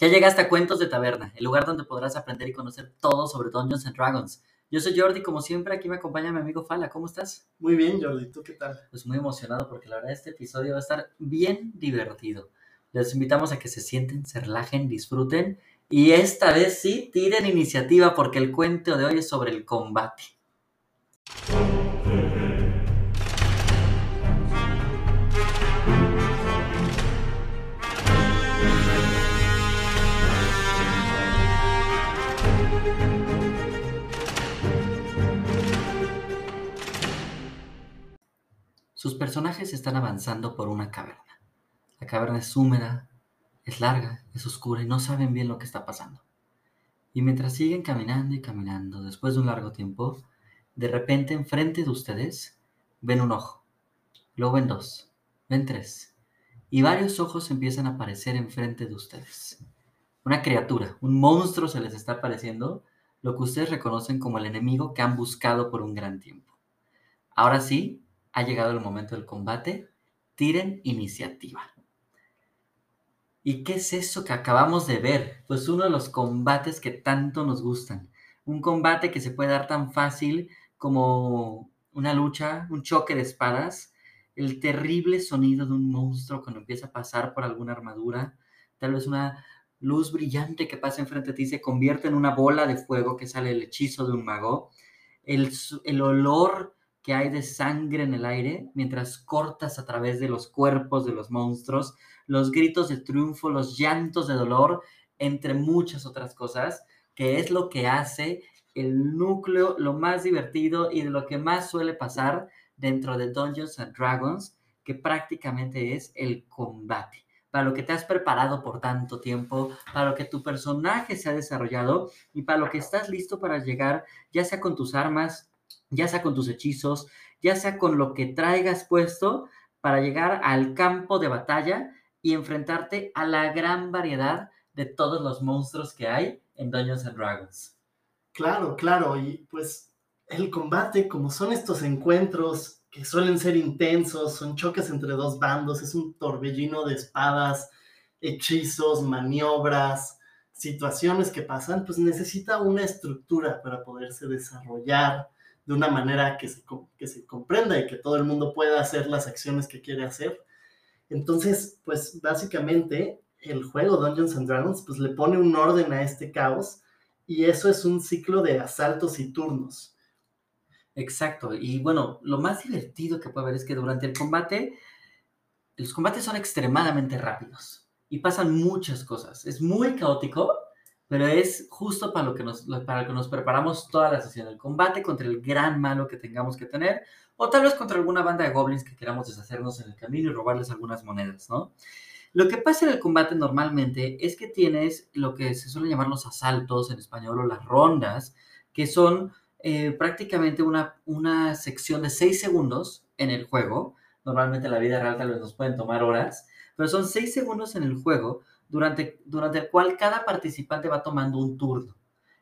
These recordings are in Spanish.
Ya llegaste a Cuentos de Taberna, el lugar donde podrás aprender y conocer todo sobre Dungeons and Dragons. Yo soy Jordi, como siempre, aquí me acompaña mi amigo Fala. ¿Cómo estás? Muy bien, Jordi. ¿Tú qué tal? Pues muy emocionado porque la verdad este episodio va a estar bien divertido. Les invitamos a que se sienten, se relajen, disfruten y esta vez sí tiren iniciativa porque el cuento de hoy es sobre el combate. Sus personajes están avanzando por una caverna. La caverna es húmeda, es larga, es oscura y no saben bien lo que está pasando. Y mientras siguen caminando y caminando, después de un largo tiempo, de repente enfrente de ustedes ven un ojo, luego ven dos, ven tres, y varios ojos empiezan a aparecer enfrente de ustedes. Una criatura, un monstruo se les está apareciendo, lo que ustedes reconocen como el enemigo que han buscado por un gran tiempo. Ahora sí, ha llegado el momento del combate. Tiren iniciativa. ¿Y qué es eso que acabamos de ver? Pues uno de los combates que tanto nos gustan. Un combate que se puede dar tan fácil como una lucha, un choque de espadas, el terrible sonido de un monstruo cuando empieza a pasar por alguna armadura, tal vez una luz brillante que pasa enfrente de ti se convierte en una bola de fuego que sale el hechizo de un mago, el, el olor que hay de sangre en el aire mientras cortas a través de los cuerpos de los monstruos, los gritos de triunfo, los llantos de dolor, entre muchas otras cosas, que es lo que hace el núcleo lo más divertido y de lo que más suele pasar dentro de Dungeons and Dragons, que prácticamente es el combate. Para lo que te has preparado por tanto tiempo, para lo que tu personaje se ha desarrollado y para lo que estás listo para llegar, ya sea con tus armas, ya sea con tus hechizos, ya sea con lo que traigas puesto para llegar al campo de batalla y enfrentarte a la gran variedad de todos los monstruos que hay en Dungeons and Dragons. Claro, claro, y pues el combate, como son estos encuentros que suelen ser intensos, son choques entre dos bandos, es un torbellino de espadas, hechizos, maniobras, situaciones que pasan, pues necesita una estructura para poderse desarrollar, de una manera que se, que se comprenda y que todo el mundo pueda hacer las acciones que quiere hacer. Entonces, pues básicamente el juego Dungeons and Dragons pues le pone un orden a este caos y eso es un ciclo de asaltos y turnos. Exacto, y bueno, lo más divertido que puede haber es que durante el combate, los combates son extremadamente rápidos y pasan muchas cosas. Es muy caótico, pero es justo para lo que nos, para que nos preparamos toda la sesión, el combate contra el gran malo que tengamos que tener, o tal vez contra alguna banda de goblins que queramos deshacernos en el camino y robarles algunas monedas, ¿no? Lo que pasa en el combate normalmente es que tienes lo que se suele llamar los asaltos en español o las rondas, que son eh, prácticamente una, una sección de seis segundos en el juego. Normalmente en la vida real tal vez nos pueden tomar horas, pero son seis segundos en el juego durante, durante el cual cada participante va tomando un turno.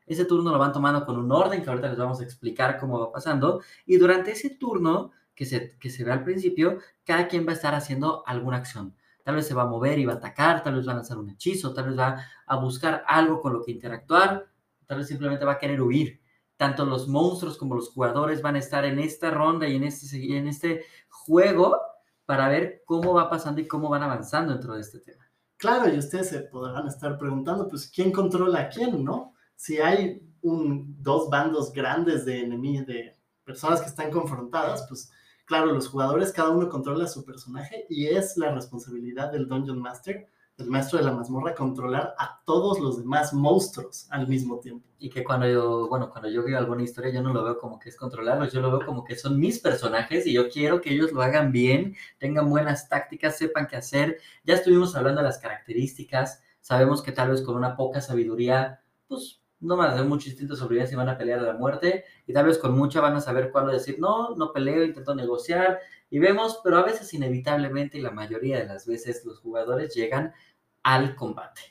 Ese turno lo van tomando con un orden que ahorita les vamos a explicar cómo va pasando. Y durante ese turno que se, que se ve al principio, cada quien va a estar haciendo alguna acción. Tal vez se va a mover y va a atacar, tal vez va a lanzar un hechizo, tal vez va a buscar algo con lo que interactuar, tal vez simplemente va a querer huir. Tanto los monstruos como los jugadores van a estar en esta ronda y en este, en este juego para ver cómo va pasando y cómo van avanzando dentro de este tema. Claro, y ustedes se podrán estar preguntando, pues, ¿quién controla a quién, no? Si hay un, dos bandos grandes de enemigos, de personas que están confrontadas, pues, claro, los jugadores, cada uno controla a su personaje y es la responsabilidad del Dungeon Master el maestro de la mazmorra controlar a todos los demás monstruos al mismo tiempo. Y que cuando yo, bueno, cuando yo veo alguna historia, yo no lo veo como que es controlarlos, yo lo veo como que son mis personajes y yo quiero que ellos lo hagan bien, tengan buenas tácticas, sepan qué hacer. Ya estuvimos hablando de las características, sabemos que tal vez con una poca sabiduría, pues no van a hacer mucho instinto de sobrevivencia van a pelear a la muerte, y tal vez con mucha van a saber cuándo decir, no, no peleo, intento negociar, y vemos, pero a veces inevitablemente y la mayoría de las veces los jugadores llegan al combate.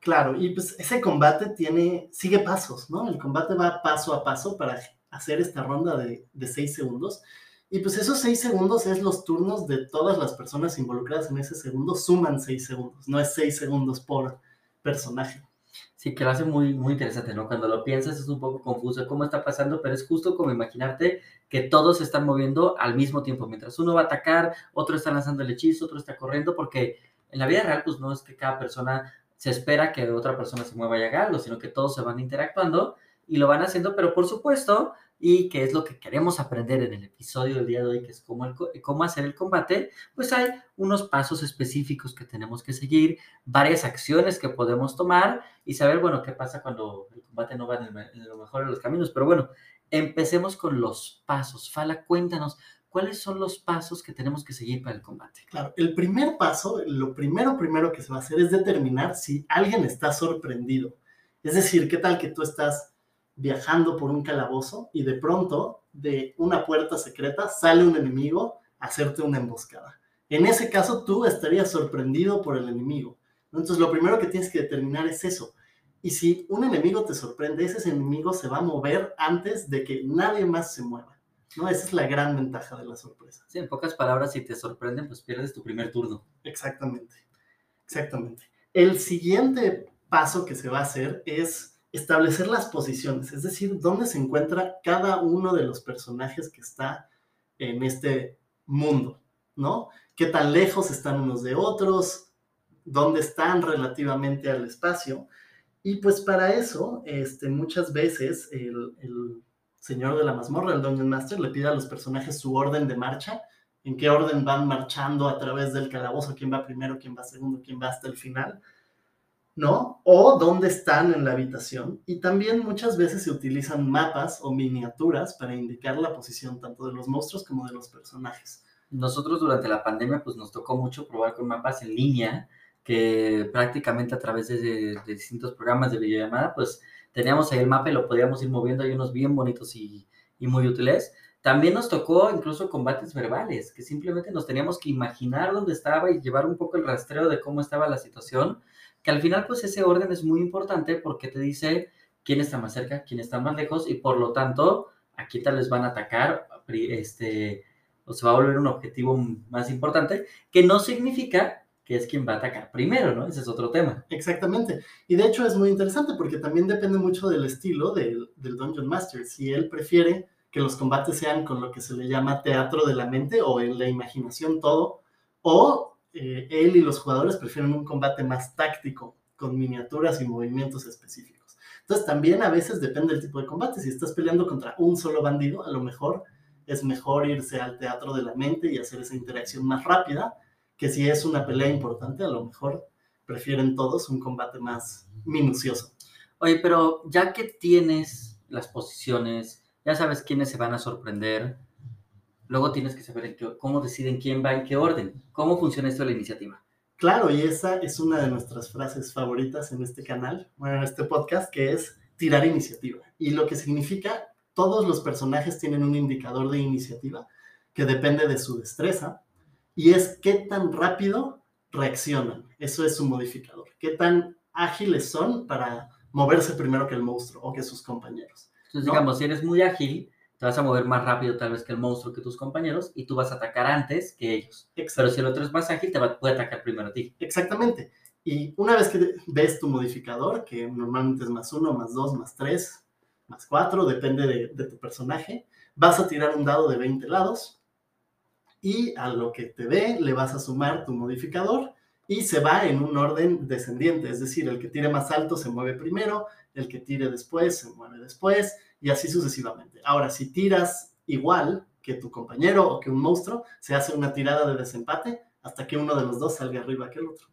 Claro, y pues ese combate tiene, sigue pasos, ¿no? El combate va paso a paso para hacer esta ronda de, de seis segundos. Y pues esos seis segundos es los turnos de todas las personas involucradas en ese segundo, suman seis segundos, no es seis segundos por, personaje. Sí, que lo hace muy, muy interesante, ¿no? Cuando lo piensas es un poco confuso cómo está pasando, pero es justo como imaginarte que todos se están moviendo al mismo tiempo. Mientras uno va a atacar, otro está lanzando el hechizo, otro está corriendo, porque en la vida real, pues no es que cada persona se espera que otra persona se mueva y haga algo, sino que todos se van interactuando y lo van haciendo, pero por supuesto, y que es lo que queremos aprender en el episodio del día de hoy, que es cómo, hacer el combate, pues hay unos pasos específicos que tenemos que seguir, varias acciones que podemos tomar y saber, bueno, qué pasa cuando el combate no va en, en lo mejor de los caminos. Pero bueno, empecemos con los pasos. Fala, cuéntanos, ¿cuáles son los pasos que tenemos que seguir para el combate? Claro, el primer paso, lo primero, primero que se va a hacer es determinar si alguien está sorprendido. Es decir, ¿qué tal que tú estás viajando por un calabozo y de pronto de una puerta secreta sale un enemigo a hacerte una emboscada. En ese caso tú estarías sorprendido por el enemigo. Entonces lo primero que tienes que determinar es eso. Y si un enemigo te sorprende, ese enemigo se va a mover antes de que nadie más se mueva. ¿no? Esa es la gran ventaja de la sorpresa. Sí, en pocas palabras, si te sorprenden, pues pierdes tu primer turno. Exactamente, exactamente. El siguiente paso que se va a hacer es establecer las posiciones, es decir, dónde se encuentra cada uno de los personajes que está en este mundo, ¿no? ¿Qué tan lejos están unos de otros? ¿Dónde están relativamente al espacio? Y pues para eso, este, muchas veces el, señor de la mazmorra, el Dungeon Master, le pide a los personajes su orden de marcha, en qué orden van marchando a través del calabozo, quién va primero, quién va segundo, quién va hasta el final ¿no? O dónde están en la habitación. Y también muchas veces se utilizan mapas o miniaturas para indicar la posición tanto de los monstruos como de los personajes. Nosotros durante la pandemia pues nos tocó mucho probar con mapas en línea, que prácticamente a través de, distintos programas de videollamada pues teníamos ahí el mapa y lo podíamos ir moviendo, hay unos bien bonitos y, y muy útiles. También nos tocó incluso combates verbales, que simplemente nos teníamos que imaginar dónde estaba y llevar un poco el rastreo de cómo estaba la situación que al final pues ese orden es muy importante porque te dice quién está más cerca, quién está más lejos y por lo tanto a quién tal les van a atacar, este, o se va a volver un objetivo más importante, que no significa que es quien va a atacar primero, ¿no? Ese es otro tema. Exactamente. Y de hecho es muy interesante porque también depende mucho del estilo del, del Dungeon Master. Si él prefiere que los combates sean con lo que se le llama teatro de la mente o en la imaginación todo, o eh, él y los jugadores prefieren un combate más táctico, con miniaturas y movimientos específicos. Entonces también a veces depende del tipo de combate. Si estás peleando contra un solo bandido, a lo mejor es mejor irse al teatro de la mente y hacer esa interacción más rápida, que si es una pelea importante, a lo mejor prefieren todos un combate más minucioso. Oye, pero ya que tienes las posiciones, ya sabes quiénes se van a sorprender, luego tienes que saber cómo deciden quién va en qué orden. ¿Cómo funciona esto de la iniciativa? Claro, y esa es una de nuestras frases favoritas en este canal, bueno, en este podcast, que es tirar iniciativa. Y lo que significa, todos los personajes tienen un indicador de iniciativa que depende de su destreza, y es qué tan rápido reaccionan. Eso es su modificador. Qué tan ágiles son para moverse primero que el monstruo o que sus compañeros. Entonces, digamos, si eres muy ágil, te vas a mover más rápido tal vez que el monstruo, que tus compañeros, y tú vas a atacar antes que ellos. Pero si el otro es más ágil, te va, puede atacar primero a ti. Exactamente. Y una vez que ves tu modificador, que normalmente es más uno, más dos, más tres, más cuatro, depende de, de tu personaje, vas a tirar un dado de 20 lados y a lo que te dé le vas a sumar tu modificador y se va en un orden descendiente, es decir, el que tire más alto se mueve primero, el que tire después se mueve después, y así sucesivamente. Ahora, si tiras igual que tu compañero o que un monstruo, se hace una tirada de desempate hasta que uno de los dos salga arriba que el otro.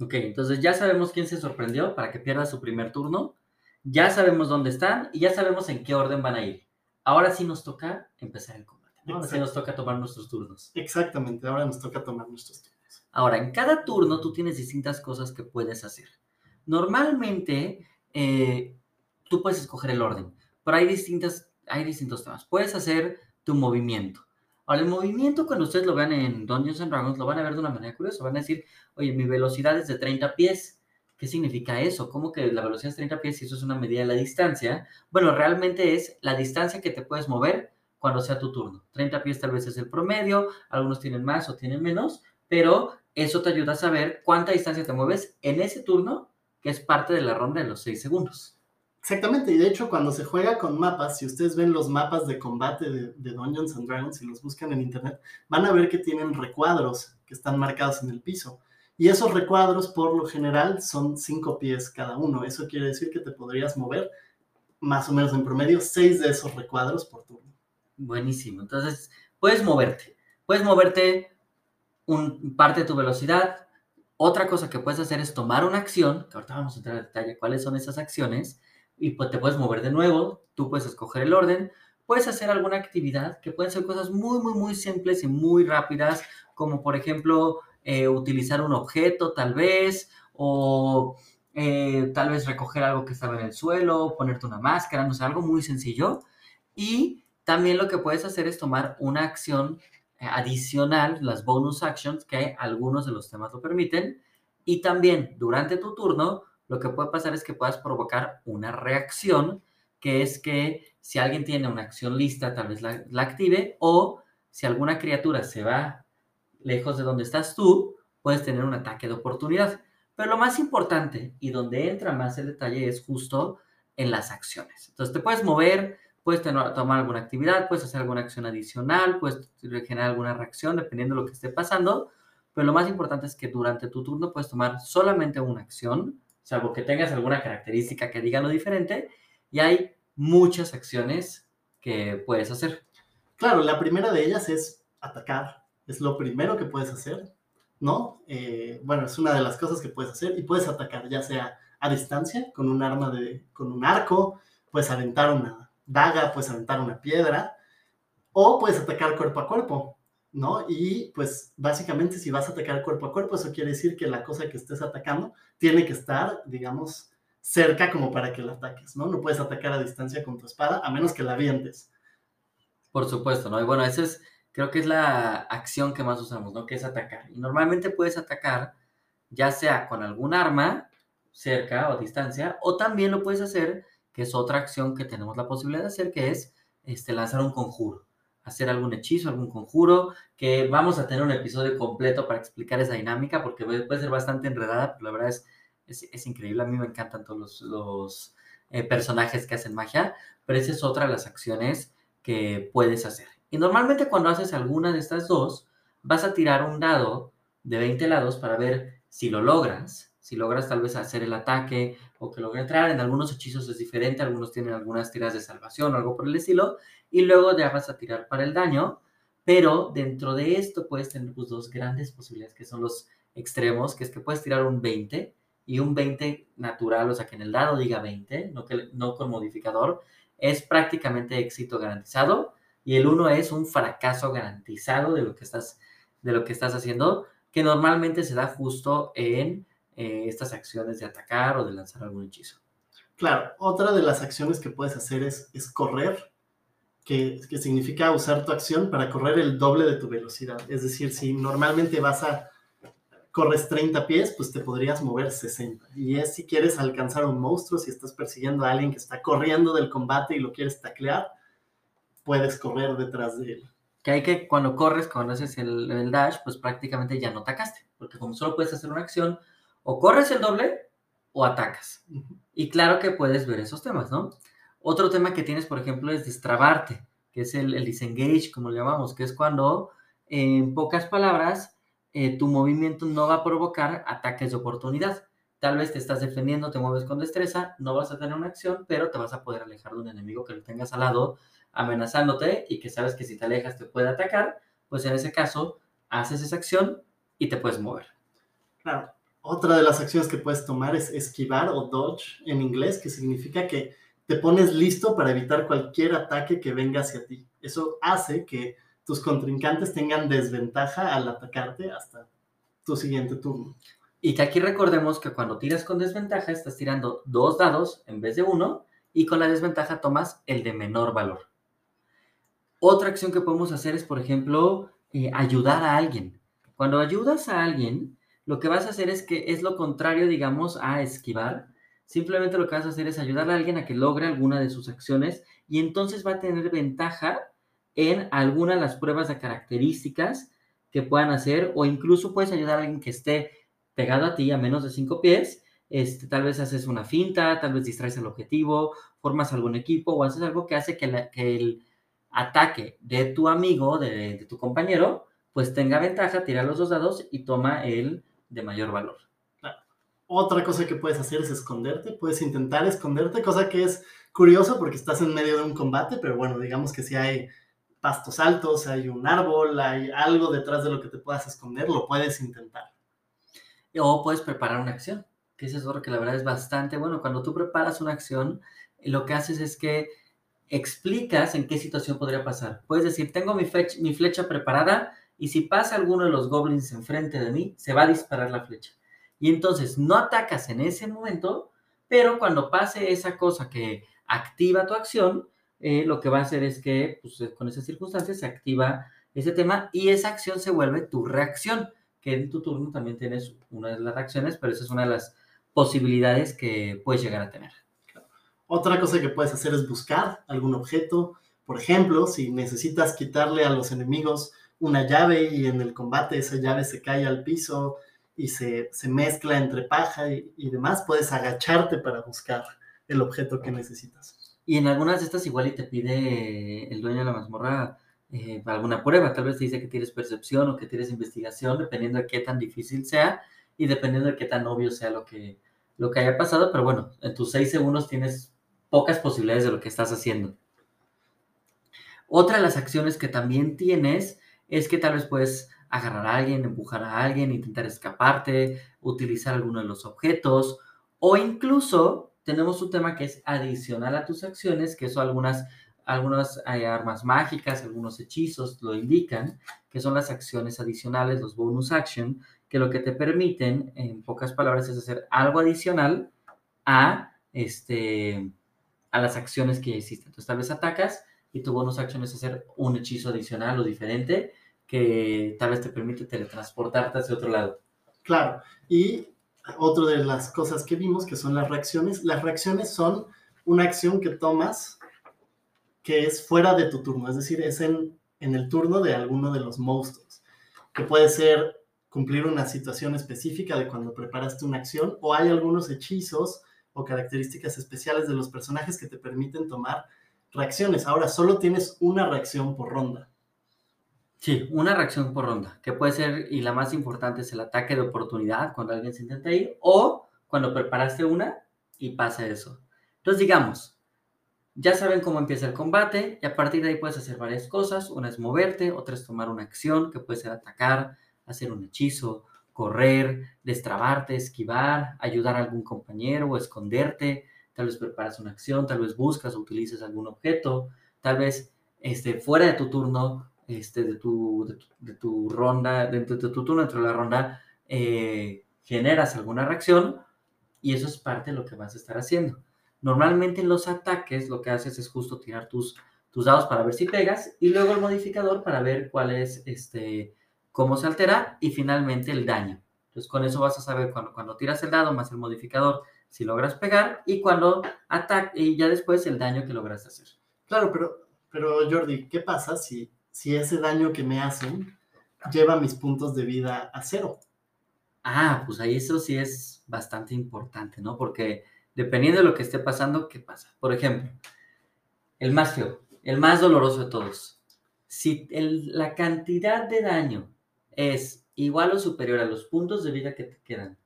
Ok, entonces ya sabemos quién se sorprendió para que pierda su primer turno, ya sabemos dónde están y ya sabemos en qué orden van a ir. Ahora sí nos toca empezar el combate. Ahora sí nos toca tomar nuestros turnos. Exactamente, ahora nos toca tomar nuestros turnos. Ahora, en cada turno tú tienes distintas cosas que puedes hacer. Normalmente, eh, tú puedes escoger el orden pero hay, distintas, hay distintos temas. Puedes hacer tu movimiento. Ahora, el movimiento, cuando ustedes lo vean en Dungeons and Dragons, lo van a ver de una manera curiosa. Van a decir, oye, mi velocidad es de 30 pies. ¿Qué significa eso? ¿Cómo que la velocidad es 30 pies y eso es una medida de la distancia? Bueno, realmente es la distancia que te puedes mover cuando sea tu turno. 30 pies tal vez es el promedio, algunos tienen más o tienen menos, pero eso te ayuda a saber cuánta distancia te mueves en ese turno que es parte de la ronda de los 6 segundos. Exactamente, y de hecho cuando se juega con mapas, si ustedes ven los mapas de combate de, Dungeons and Dragons y los buscan en internet, van a ver que tienen recuadros que están marcados en el piso. Y esos recuadros por lo general son 5 pies cada uno. Eso quiere decir que te podrías mover más o menos en promedio 6 de esos recuadros por turno. Buenísimo. Entonces, puedes moverte. Puedes moverte un, parte de tu velocidad. Otra cosa que puedes hacer es tomar una acción, que ahorita vamos a entrar en detalle cuáles son esas acciones, y pues te puedes mover de nuevo, tú puedes escoger el orden, puedes hacer alguna actividad que pueden ser cosas muy, muy, muy simples y muy rápidas, como por ejemplo eh, utilizar un objeto tal vez, o eh, tal vez recoger algo que estaba en el suelo, ponerte una máscara, no sé, algo muy sencillo. Y también lo que puedes hacer es tomar una acción eh, adicional, las bonus actions, que algunos de los temas lo permiten. Y también durante tu turno lo que puede pasar es que puedas provocar una reacción, que es que si alguien tiene una acción lista, tal vez la, active, o si alguna criatura se va lejos de donde estás tú, puedes tener un ataque de oportunidad. Pero lo más importante y donde entra más el detalle es justo en las acciones. Entonces te puedes mover, puedes tomar alguna actividad, puedes hacer alguna acción adicional, puedes generar alguna reacción dependiendo de lo que esté pasando, pero lo más importante es que durante tu turno puedes tomar solamente una acción salvo que tengas alguna característica que diga lo diferente, y hay muchas acciones que puedes hacer. Claro, la primera de ellas es atacar, es lo primero que puedes hacer, ¿no? Eh, bueno, es una de las cosas que puedes hacer y puedes atacar ya sea a distancia, con un arma de, con un arco, puedes aventar una daga, puedes aventar una piedra, o puedes atacar cuerpo a cuerpo. ¿No? Y pues básicamente si vas a atacar cuerpo a cuerpo, eso quiere decir que la cosa que estés atacando tiene que estar, digamos, cerca como para que la ataques, ¿no? No puedes atacar a distancia con tu espada a menos que la avientes. Por supuesto, ¿no? Y bueno, esa es, creo que es la acción que más usamos, ¿no? Que es atacar. Y normalmente puedes atacar ya sea con algún arma cerca o distancia, o también lo puedes hacer, que es otra acción que tenemos la posibilidad de hacer, que es este, lanzar un conjuro hacer algún hechizo, algún conjuro, que vamos a tener un episodio completo para explicar esa dinámica, porque puede ser bastante enredada, pero la verdad es, es, increíble. A mí me encantan todos los, eh, personajes que hacen magia, pero esa es otra de las acciones que puedes hacer. Y normalmente cuando haces alguna de estas dos, vas a tirar un dado de 20 lados para ver si lo logras, si logras tal vez hacer el ataque o que logre entrar. En algunos hechizos es diferente, algunos tienen algunas tiras de salvación o algo por el estilo, y luego ya vas a tirar para el daño, pero dentro de esto puedes tener pues, dos grandes posibilidades que son los extremos, que es que puedes tirar un 20 y un 20 natural, o sea que en el dado diga 20, no, que, no con modificador, es prácticamente éxito garantizado y el 1 es un fracaso garantizado de lo que estás, de lo que estás haciendo, que normalmente se da justo en eh, estas acciones de atacar o de lanzar algún hechizo. Claro, otra de las acciones que puedes hacer es, es correr que, significa usar tu acción para correr el doble de tu velocidad. Es decir, si normalmente vas a corres 30 pies, pues te podrías mover 60. Y es si quieres alcanzar a un monstruo, si estás persiguiendo a alguien que está corriendo del combate y lo quieres taclear, puedes correr detrás de él. Que hay que, cuando corres, cuando haces el, el dash, pues prácticamente ya no atacaste, porque como solo puedes hacer una acción, o corres el doble o atacas. Y claro que puedes ver esos temas, ¿no? Otro tema que tienes, por ejemplo, es destrabarte, que es el, disengage, como le llamamos, que es cuando, en pocas palabras, eh, tu movimiento no va a provocar ataques de oportunidad. Tal vez te estás defendiendo, te mueves con destreza, no vas a tener una acción, pero te vas a poder alejar de un enemigo que lo tengas al lado amenazándote y que sabes que si te alejas te puede atacar, pues en ese caso haces esa acción y te puedes mover. Claro. Otra de las acciones que puedes tomar es esquivar o dodge en inglés, que significa que te pones listo para evitar cualquier ataque que venga hacia ti. Eso hace que tus contrincantes tengan desventaja al atacarte hasta tu siguiente turno. Y que aquí recordemos que cuando tiras con desventaja estás tirando dos dados en vez de uno y con la desventaja tomas el de menor valor. Otra acción que podemos hacer es, por ejemplo, eh, ayudar a alguien. Cuando ayudas a alguien, lo que vas a hacer es que es lo contrario, digamos, a esquivar Simplemente lo que vas a hacer es ayudarle a alguien a que logre alguna de sus acciones y entonces va a tener ventaja en alguna de las pruebas de características que puedan hacer o incluso puedes ayudar a alguien que esté pegado a ti a menos de cinco pies este, tal vez haces una finta, tal vez distraes el objetivo, formas algún equipo o haces algo que hace que, el ataque de tu amigo, de, de, tu compañero, pues tenga ventaja, tira los dos dados y toma el de mayor valor. Otra cosa que puedes hacer es esconderte, puedes intentar esconderte, cosa que es curioso porque estás en medio de un combate, pero bueno, digamos que si hay pastos altos, hay un árbol, hay algo detrás de lo que te puedas esconder, lo puedes intentar. O puedes preparar una acción, que es eso que la verdad es bastante bueno. Cuando tú preparas una acción, lo que haces es que explicas en qué situación podría pasar. Puedes decir, tengo mi, mi flecha preparada y si pasa alguno de los goblins enfrente de mí, se va a disparar la flecha. Y entonces no atacas en ese momento, pero cuando pase esa cosa que activa tu acción, eh, lo que va a hacer es que pues, eh, con esas circunstancias se activa ese tema y esa acción se vuelve tu reacción, que en tu turno también tienes una de las reacciones, pero esa es una de las posibilidades que puedes llegar a tener. Otra cosa que puedes hacer es buscar algún objeto. Por ejemplo, si necesitas quitarle a los enemigos una llave y en el combate esa llave se cae al piso y se, mezcla entre paja y, demás, puedes agacharte para buscar el objeto que necesitas. Y en algunas de estas igual y te pide el dueño de la mazmorra eh, alguna prueba, tal vez te dice que tienes percepción o que tienes investigación, dependiendo de qué tan difícil sea y dependiendo de qué tan obvio sea lo que, lo que haya pasado, pero bueno, en tus seis segundos tienes pocas posibilidades de lo que estás haciendo. Otra de las acciones que también tienes es que tal vez puedes agarrar a alguien, empujar a alguien, intentar escaparte, utilizar alguno de los objetos o incluso tenemos un tema que es adicional a tus acciones, que son algunas, algunas eh, armas mágicas, algunos hechizos lo indican, que son las acciones adicionales, los bonus action, que lo que te permiten, en pocas palabras, es hacer algo adicional a, este, a las acciones que hiciste. Entonces tal vez atacas y tu bonus action es hacer un hechizo adicional o diferente que tal vez te permite teletransportarte hacia otro lado. Claro, y otra de las cosas que vimos que son las reacciones, las reacciones son una acción que tomas que es fuera de tu turno, es decir, es en, en el turno de alguno de los monstruos, que puede ser cumplir una situación específica de cuando preparaste una acción, o hay algunos hechizos o características especiales de los personajes que te permiten tomar reacciones. Ahora, solo tienes una reacción por ronda. Sí, una reacción por ronda, que puede ser, y la más importante es el ataque de oportunidad cuando alguien se intenta ir, o cuando preparaste una y pasa eso. Entonces, digamos, ya saben cómo empieza el combate y a partir de ahí puedes hacer varias cosas. Una es moverte, otra es tomar una acción, que puede ser atacar, hacer un hechizo, correr, destrabarte, esquivar, ayudar a algún compañero o esconderte. Tal vez preparas una acción, tal vez buscas o utilizas algún objeto, tal vez este, fuera de tu turno este, de, tu, de, tu, ronda, dentro de tu turno, dentro de la ronda, eh, generas alguna reacción y eso es parte de lo que vas a estar haciendo. Normalmente en los ataques lo que haces es justo tirar tus, tus dados para ver si pegas y luego el modificador para ver cuál es, este, cómo se altera y finalmente el daño. Entonces con eso vas a saber cuando, cuando tiras el dado más el modificador si logras pegar y cuando ataque y ya después el daño que logras hacer. Claro, pero, pero Jordi, ¿qué pasa si si ese daño que me hacen lleva mis puntos de vida a cero. Ah, pues ahí eso sí es bastante importante, ¿no? Porque dependiendo de lo que esté pasando, ¿qué pasa? Por ejemplo, el más feo, el más doloroso de todos. Si la cantidad de daño es igual o superior a los puntos de vida que te quedan,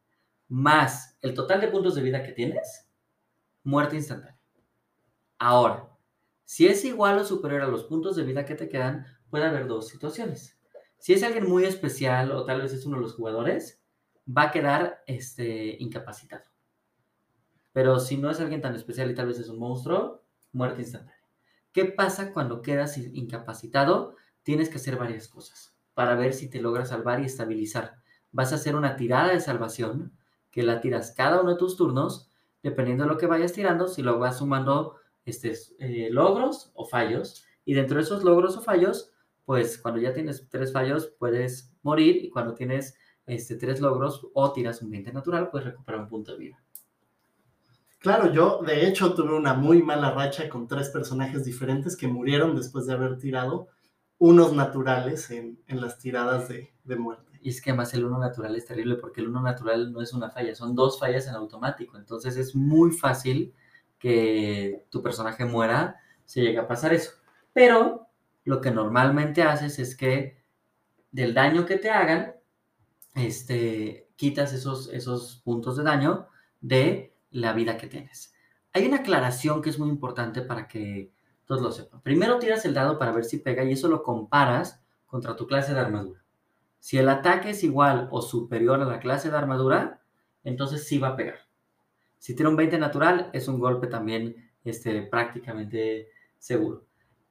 más el total de puntos de vida que tienes, muerte instantánea. Ahora, si es igual o superior a los puntos de vida que te quedan, puede haber dos situaciones. Si es alguien muy especial o tal vez es uno de los jugadores, va a quedar este, incapacitado. Pero si no es alguien tan especial y tal vez es un monstruo, muerte instantánea. ¿Qué pasa cuando quedas incapacitado? Tienes que hacer varias cosas para ver si te logras salvar y estabilizar. Vas a hacer una tirada de salvación que la tiras cada uno de tus turnos, dependiendo de lo que vayas tirando, si lo vas sumando este, eh, logros o fallos. Y dentro de esos logros o fallos, pues cuando ya tienes tres fallos puedes morir y cuando tienes este, tres logros o tiras un 20 natural, puedes recuperar un punto de vida. Claro, yo de hecho tuve una muy mala racha con tres personajes diferentes que murieron después de haber tirado unos naturales en, las tiradas de, muerte. Y es que además el uno natural es terrible porque el uno natural no es una falla, son dos fallas en automático. Entonces es muy fácil que tu personaje muera si llega a pasar eso. Pero lo que normalmente haces es que del daño que te hagan, este, quitas esos, esos puntos de daño de la vida que tienes. Hay una aclaración que es muy importante para que todos lo sepan. Primero tiras el dado para ver si pega y eso lo comparas contra tu clase de armadura. Si el ataque es igual o superior a la clase de armadura, entonces sí va a pegar. Si tiene un 20 natural, es un golpe también este, prácticamente seguro.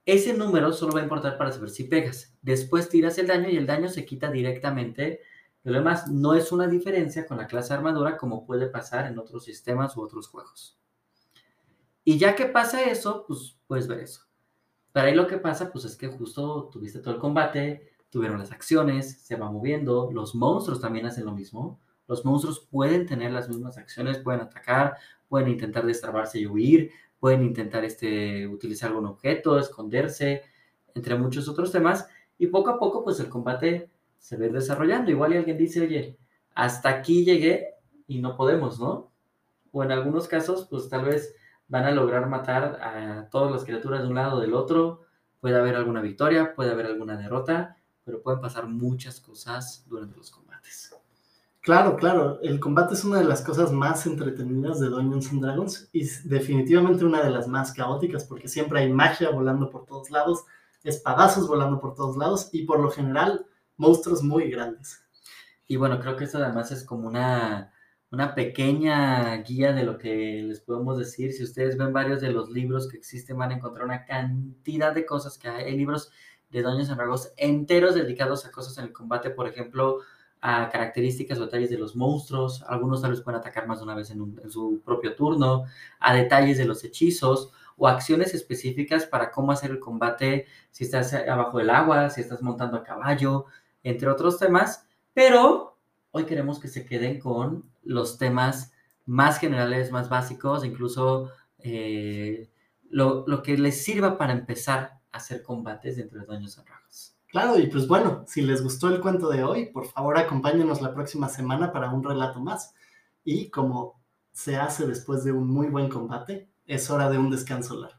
Ese número solo va a importar para saber si pegas. Después tiras el daño y el daño se quita directamente lo demás. No es una diferencia con la clase de armadura como puede pasar en otros sistemas u otros juegos. Y ya que pasa eso, pues puedes ver eso. Pero ahí lo que pasa, pues es que justo tuviste todo el combate, tuvieron las acciones, se va moviendo, los monstruos también hacen lo mismo. Los monstruos pueden tener las mismas acciones, pueden atacar, pueden intentar destrabarse y huir, pueden intentar este, utilizar algún objeto, esconderse, entre muchos otros temas. Y poco a poco, pues el combate se ve desarrollando. Igual y alguien dice, oye, hasta aquí llegué y no podemos, ¿no? O en algunos casos, pues tal vez van a lograr matar a todas las criaturas de un lado o del otro. Puede haber alguna victoria, puede haber alguna derrota, pero pueden pasar muchas cosas durante los combates. Claro, claro, el combate es una de las cosas más entretenidas de Dungeons and Dragons y definitivamente una de las más caóticas porque siempre hay magia volando por todos lados, espadazos volando por todos lados y por lo general monstruos muy grandes. Y bueno, creo que esto además es como una, una pequeña guía de lo que les podemos decir. Si ustedes ven varios de los libros que existen, van a encontrar una cantidad de cosas que hay. Hay libros de Dungeons and Dragons enteros dedicados a cosas en el combate, por ejemplo, a características o detalles de los monstruos, algunos tal vez pueden atacar más de una vez en, su propio turno, a detalles de los hechizos o acciones específicas para cómo hacer el combate si estás abajo del agua, si estás montando a caballo, entre otros temas, pero hoy queremos que se queden con los temas más generales, más básicos, incluso eh, lo, lo, que les sirva para empezar a hacer combates dentro de Dungeons and Dragons. Claro, y pues bueno, si les gustó el cuento de hoy, por favor acompáñenos la próxima semana para un relato más. Y como se hace después de un muy buen combate, es hora de un descanso largo.